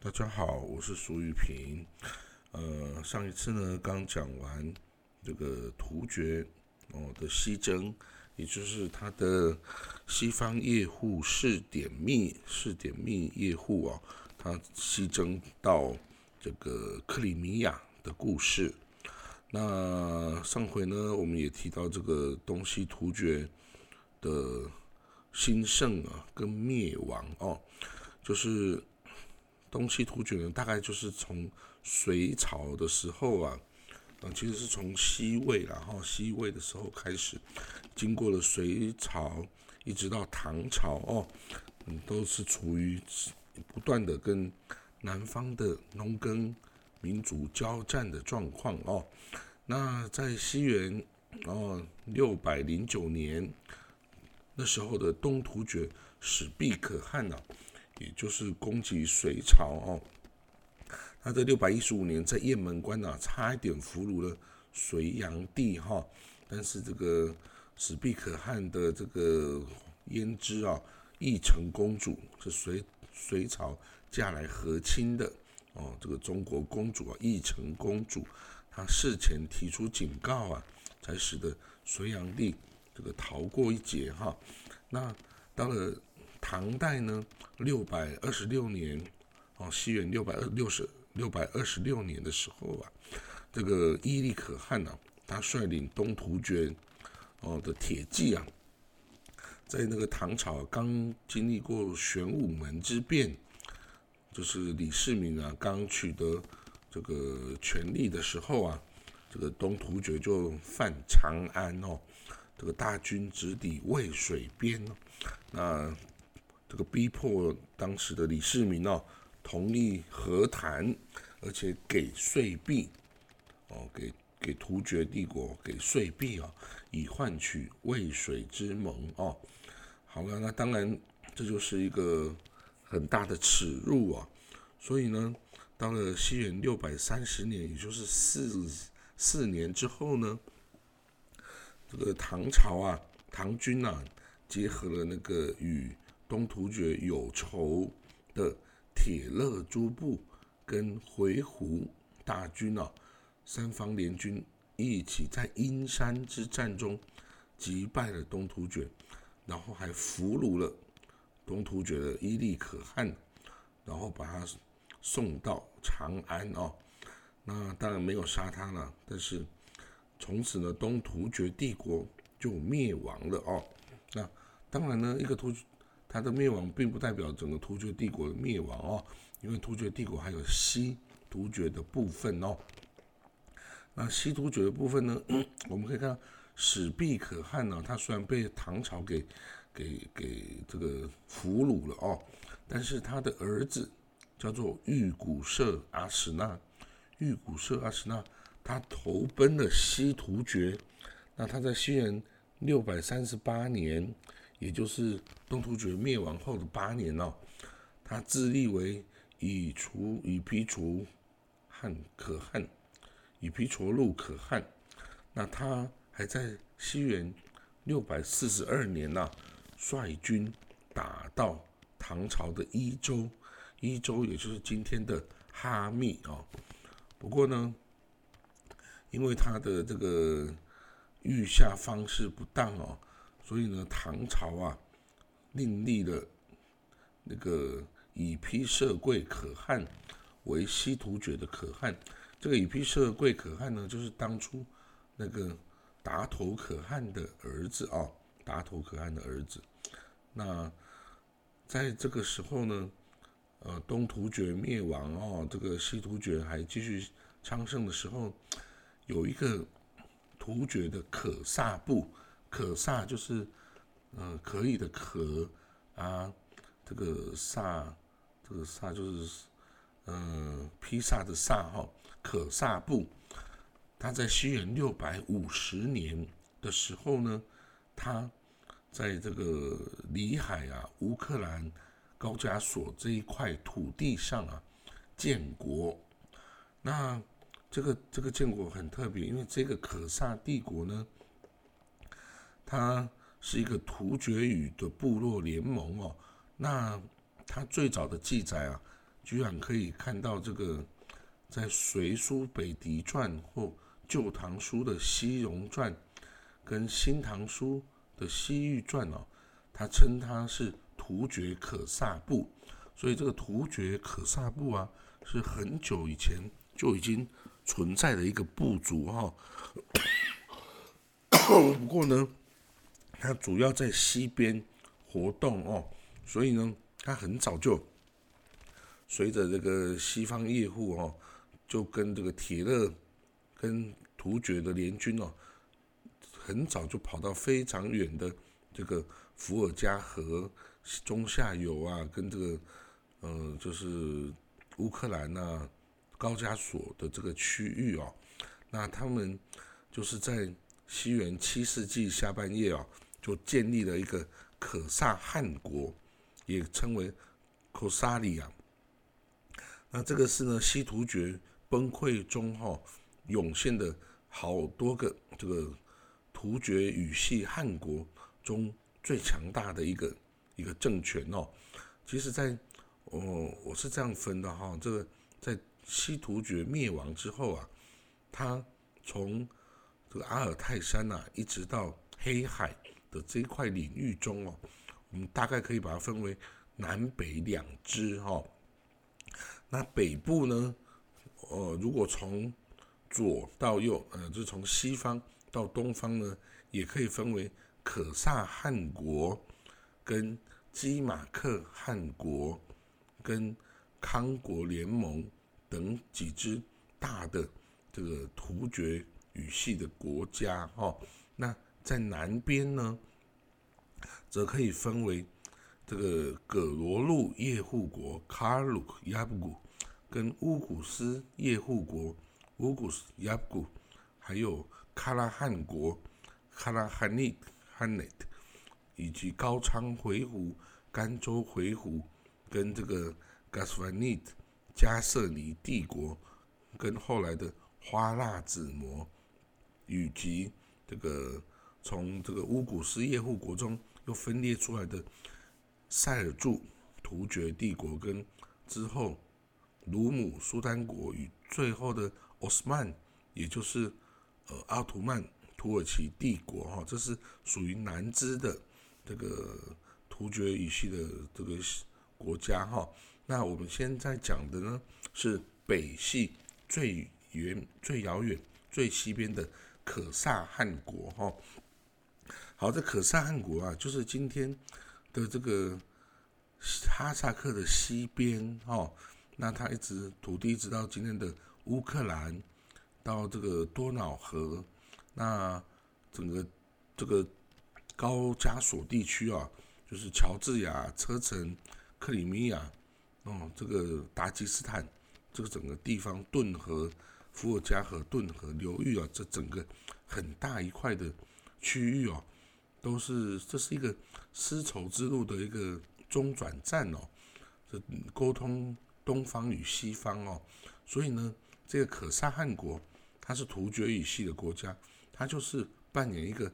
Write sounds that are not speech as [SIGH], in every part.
大家好，我是苏玉平。呃，上一次呢，刚讲完这个突厥哦的西征，也就是他的西方叶护士典密士典密叶护啊，他西征到这个克里米亚的故事。那上回呢，我们也提到这个东西突厥的兴盛啊，跟灭亡哦，就是东西突厥呢，大概就是从隋朝的时候啊，啊，其实是从西魏，然后西魏的时候开始，经过了隋朝，一直到唐朝哦，嗯，都是处于不断的跟南方的农耕民族交战的状况哦。那在西元哦六百零九年。那时候的东突厥史毕可汗呐，也就是攻击隋朝哦。他在六百一十五年在雁门关啊，差一点俘虏了隋炀帝哈。但是这个史毕可汗的这个胭脂啊，义成公主是隋隋朝嫁来和亲的哦。这个中国公主啊，义成公主，她事前提出警告啊，才使得隋炀帝。这个逃过一劫哈，那到了唐代呢，六百二十六年，哦，西元六百二六十六百二十六年的时候啊，这个伊利可汗呢，他率领东突厥哦的铁骑啊，在那个唐朝刚经历过玄武门之变，就是李世民啊刚取得这个权力的时候啊，这个东突厥就犯长安哦。这个大军直抵渭水边，那这个逼迫当时的李世民哦，同意和谈，而且给税币哦，给给突厥帝国给税币啊，以换取渭水之盟哦。好了，那当然这就是一个很大的耻辱啊。所以呢，到了西元六百三十年，也就是四四年之后呢。这个唐朝啊，唐军啊，结合了那个与东突厥有仇的铁勒诸部跟回鹘大军啊，三方联军一起在阴山之战中击败了东突厥，然后还俘虏了东突厥的伊利可汗，然后把他送到长安哦。那当然没有杀他了，但是。从此呢，东突厥帝国就灭亡了哦。那当然呢，一个突它的灭亡并不代表整个突厥帝国的灭亡哦，因为突厥帝国还有西突厥的部分哦。那西突厥的部分呢，[CLEARS THROAT] 我们可以看到史毕可汗呢，他虽然被唐朝给给给这个俘虏了哦，但是他的儿子叫做玉古社阿史那，玉古社阿史那。他投奔了西突厥，那他在西元六百三十八年，也就是东突厥灭亡后的八年哦，他自立为以除以皮除汉可汗，以皮除路可汗。那他还在西元六百四十二年呐，率军打到唐朝的伊州，伊州也就是今天的哈密哦。不过呢。因为他的这个御下方式不当哦，所以呢，唐朝啊，另立了那个以丕社贵可汗为西突厥的可汗。这个以丕社贵可汗呢，就是当初那个达头可汗的儿子啊，达头可汗的儿子。那在这个时候呢，呃，东突厥灭亡哦，这个西突厥还继续昌盛的时候。有一个突厥的可萨部，可萨就是嗯可以的可啊，这个萨这个萨就是嗯披萨的萨哈，可萨部，他在西元六百五十年的时候呢，他在这个里海啊乌克兰高加索这一块土地上啊建国，那。这个这个建国很特别，因为这个可萨帝国呢，它是一个突厥语的部落联盟哦。那它最早的记载啊，居然可以看到这个在《隋书北狄传》或《旧唐书》的《西戎传》跟《新唐书》的《西域传》哦，他称它是突厥可萨部，所以这个突厥可萨部啊，是很久以前就已经存在的一个部族哈。[COUGHS] 不过呢，它主要在西边活动哦，所以呢，它很早就随着这个西方业户哦，就跟这个铁勒跟突厥的联军哦，很早就跑到非常远的这个伏尔加河中下游啊，跟这个呃，就是乌克兰呐高加索的这个区域哦，那他们就是在。西元七世纪下半叶哦，就建立了一个可萨汗国，也称为可萨里亚。那这个是呢，西突厥崩溃中哈涌现的好多个这个突厥语系汗国中最强大的一个一个政权哦。其实，在哦，我是这样分的哈，这个在西突厥灭亡之后啊，他从这个阿尔泰山呐，一直到黑海的这一块领域中哦，我们大概可以把它分为南北两支哈。那北部呢，呃，如果从左到右，呃，就从西方到东方呢，也可以分为可萨汗国、跟基马克汗国、跟康国联盟等几支大的这个突厥。语系的国家，哈，那在南边呢，则可以分为这个葛罗路叶护国卡鲁亚布古，跟乌古斯叶护国乌古斯亚布古，还有卡拉汗国卡拉汗尼汗内特，以及高昌回鹘甘州回鹘，跟这个加斯凡尼特加瑟尼帝国，跟后来的花剌子模。以及这个从这个乌古斯叶护国中又分裂出来的塞尔柱突厥帝国，跟之后鲁姆苏丹国与最后的奥斯曼，也就是呃奥图曼土耳其帝国哈，这是属于南支的这个突厥语系的这个国家哈。那我们现在讲的呢是北系最远、最遥远、最西边的。可萨汗国哈，好，这可萨汗国啊，就是今天的这个哈萨克的西边哦，那它一直土地一直到今天的乌克兰，到这个多瑙河，那整个这个高加索地区啊，就是乔治亚、车臣、克里米亚，哦，这个达吉斯坦，这个整个地方顿河。伏尔加河、顿河流域啊，这整个很大一块的区域哦，都是这是一个丝绸之路的一个中转站哦，这沟通东方与西方哦，所以呢，这个可萨汗国它是突厥语系的国家，它就是扮演一个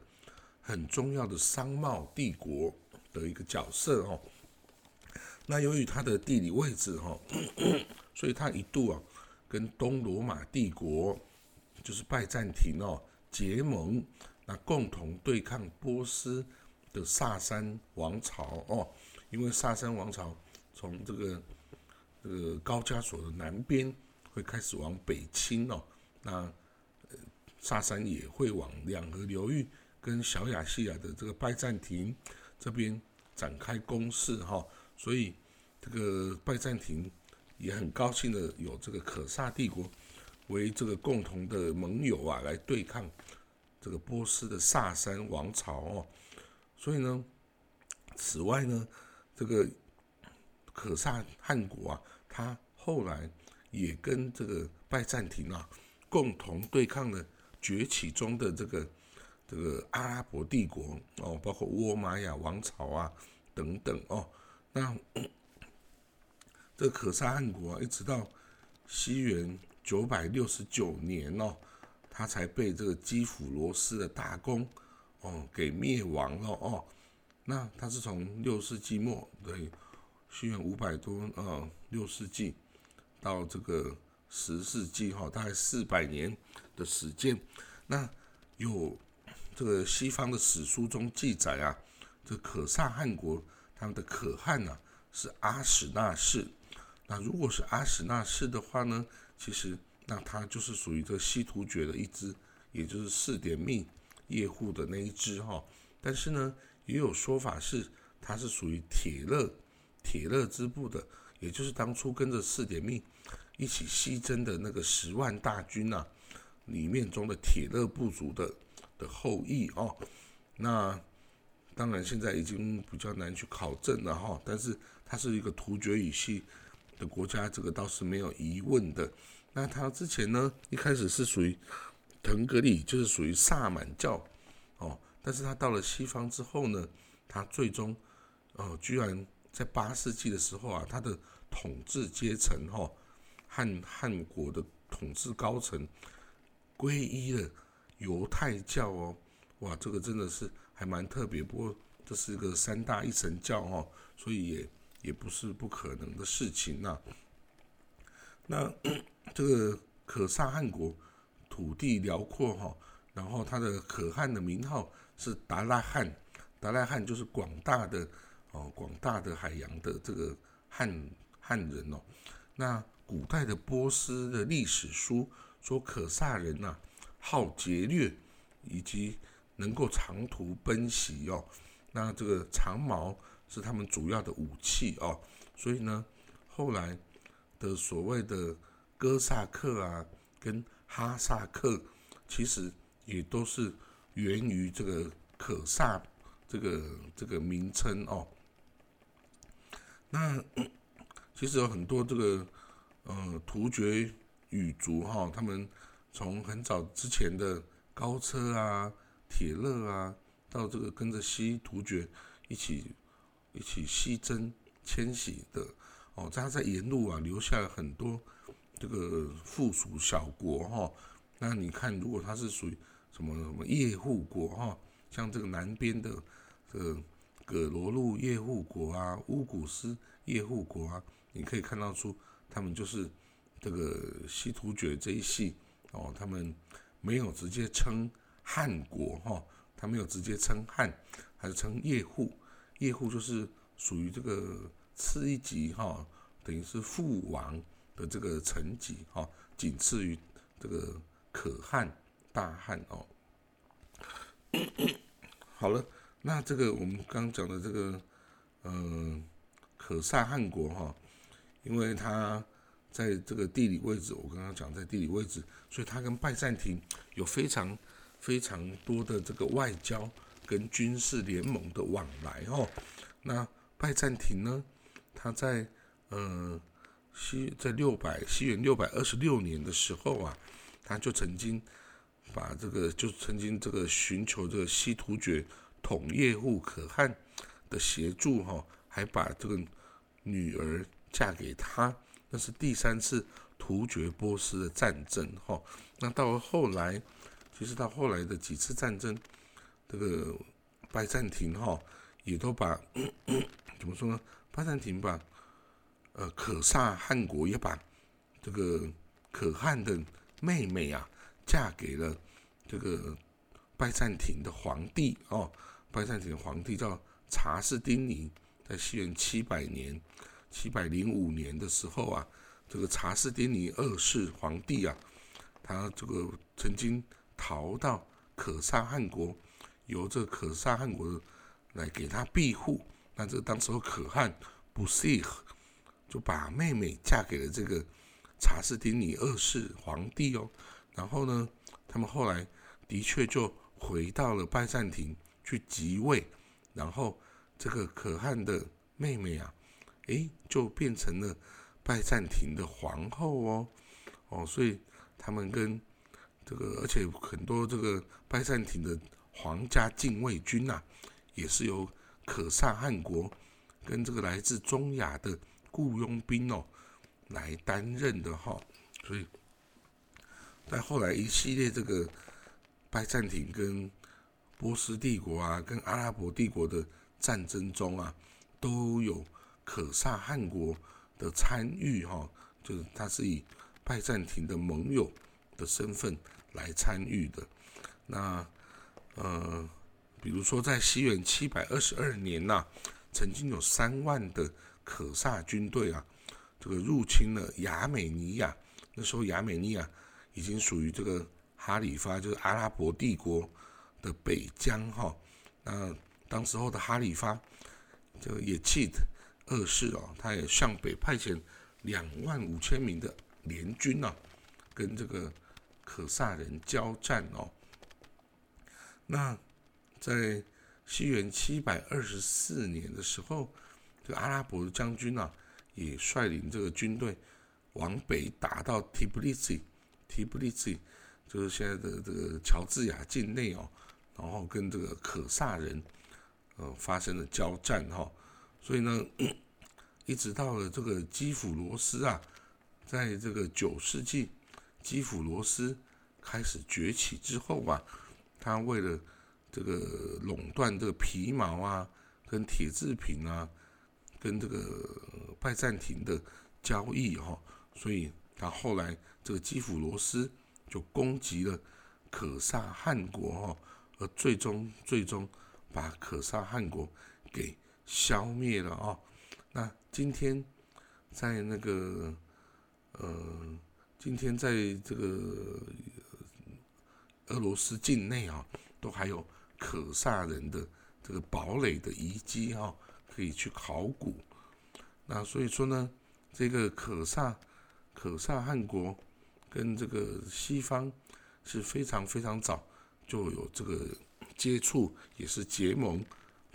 很重要的商贸帝国的一个角色哦。那由于它的地理位置哈，[CLEARS THROAT] 所以它一度啊。跟东罗马帝国，就是拜占庭哦结盟，那共同对抗波斯的萨珊王朝哦，因为萨珊王朝从这个这个高加索的南边会开始往北侵哦，那萨珊也会往两河流域跟小亚细亚的这个拜占庭这边展开攻势哈，所以这个拜占庭。也很高兴的有这个可萨帝国为这个共同的盟友啊，来对抗这个波斯的萨珊王朝哦。所以呢，此外呢，这个可萨汗国啊，他后来也跟这个拜占庭啊，共同对抗了崛起中的这个这个阿拉伯帝国哦，包括倭玛雅王朝啊等等哦。那这个可萨汗国啊，一直到西元九百六十九年哦，他才被这个基辅罗斯的大公哦给灭亡了哦。那他是从六世纪末对，西元五百多呃六世纪到这个十世纪哈，大概四百年的时间。那有这个西方的史书中记载啊，这可萨汗国他们的可汗呢是阿史那氏。那如果是阿史那氏的话呢，其实那他就是属于这西突厥的一支，也就是四点命叶护的那一支哈。但是呢，也有说法是他是属于铁勒铁勒支部的，也就是当初跟着四点命一起西征的那个十万大军呐。里面中的铁勒部族的的后裔哦，那当然现在已经比较难去考证了哈，但是它是一个突厥语系的国家，这个倒是没有疑问的。那他之前呢，一开始是属于腾格里，就是属于萨满教哦，但是他到了西方之后呢，他最终哦，居然在八世纪的时候啊，他的统治阶层哈，汉汉国的统治高层。皈依了犹太教哦，哇，这个真的是还蛮特别。不过这是一个三大一神教哦，所以也也不是不可能的事情呐。那这个可萨汗国土地辽阔哈，然后它的可汗的名号是达拉汗，达拉汗就是广大的哦，广大的海洋的这个汉汉人哦。那古代的波斯的历史书。说可萨人呐，好劫掠，以及能够长途奔袭哦。那这个长矛是他们主要的武器哦。所以呢，后来的所谓的哥萨克啊，跟哈萨克，其实也都是源于这个可萨这个这个名称哦。那其实有很多这个呃突厥。语族哈，他们从很早之前的高车啊、铁勒啊，到这个跟着西突厥一起一起西征迁徙的哦，他在沿路啊留下了很多这个附属小国哈。那你看，如果他是属于什么什么叶护国哈，像这个南边的这个葛罗路叶护国啊、乌古斯叶护国啊，你可以看到出他们就是。这个西突厥这一系哦，他们没有直接称汉国哈，他没有直接称汉，还是称叶护。叶护就是属于这个次一级哈，等于是父王的这个层级哈，仅次于这个可汗、大汗哦。[COUGHS] 好了，那这个我们刚讲的这个嗯可萨汗国哈，因为它。在这个地理位置，我刚刚讲在地理位置，所以它跟拜占庭有非常非常多的这个外交跟军事联盟的往来哦。那拜占庭呢，它在呃西在六百西元六百二十六年的时候啊，他就曾经把这个就曾经这个寻求这个西突厥统叶护可汗的协助哈，还把这个女儿嫁给他。那是第三次突厥波斯的战争，哈。那到了后来，其实到后来的几次战争，这个拜占庭，哈，也都把 [COUGHS] 怎么说呢？拜占庭把呃可萨汗国也把这个可汗的妹妹啊嫁给了这个拜占庭的皇帝，哦。拜占庭皇帝叫查士丁尼，在西元七百年。七百零五年的时候啊，这个查士丁尼二世皇帝啊，他这个曾经逃到可萨汗国，由这可萨汗国来给他庇护。那这当时候可汗不适合，就把妹妹嫁给了这个查士丁尼二世皇帝哦。然后呢，他们后来的确就回到了拜占庭去即位，然后这个可汗的妹妹啊。哎，就变成了拜占庭的皇后哦，哦，所以他们跟这个，而且很多这个拜占庭的皇家禁卫军呐，也是由可萨汗国跟这个来自中亚的雇佣兵哦来担任的哈。所以在后来一系列这个拜占庭跟波斯帝国啊，跟阿拉伯帝国的战争中啊，都有。可萨汗国的参与哈就是他是以拜占庭的盟友的身份来参与的。那呃，比如说在西元七百二十二年呐，曾经有三万的可萨军队啊，这个入侵了亚美尼亚。那时候亚美尼亚已经属于这个哈里发，就是阿拉伯帝国的北疆哈。那当时候的哈里发，这个也气的二世哦，他也向北派遣两万五千名的联军呐，跟这个可萨人交战哦。那在西元七百二十四年的时候，这个阿拉伯将军呐，也率领这个军队往北打到提布利茨，提布利茨就是现在的这个乔治亚境内哦，然后跟这个可萨人呃发生了交战哈，所以呢，一直到了这个基辅罗斯啊，在这个九世纪基辅罗斯开始崛起之后吧。他为了这个垄断这个皮毛啊，跟铁制品啊，跟这个拜占庭的交易哈，所以他后来这个基辅罗斯就攻击了可萨汗国哈，而最终最终把可萨汗国给消灭了啊。那今天在那个呃，今天在这个。俄罗斯境内啊，都还有可萨人的这个堡垒的遗迹哈，可以去考古。那所以说呢，这个可萨可萨汗国跟这个西方是非常非常早就有这个接触，也是结盟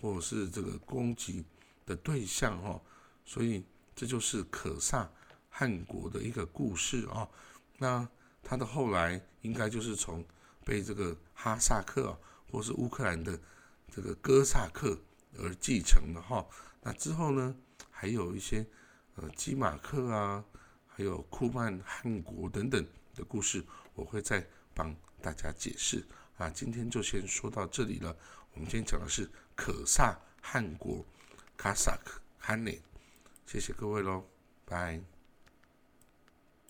或者是这个攻击的对象哈。所以这就是可萨汗国的一个故事啊。那他的后来应该就是从。被这个哈萨克或是乌克兰的这个哥萨克而继承的哈，那之后呢，还有一些呃基马克啊，还有库曼汗国等等的故事，我会再帮大家解释啊。今天就先说到这里了。我们今天讲的是可萨汗国 （Kazakh h a n 谢谢各位喽，拜。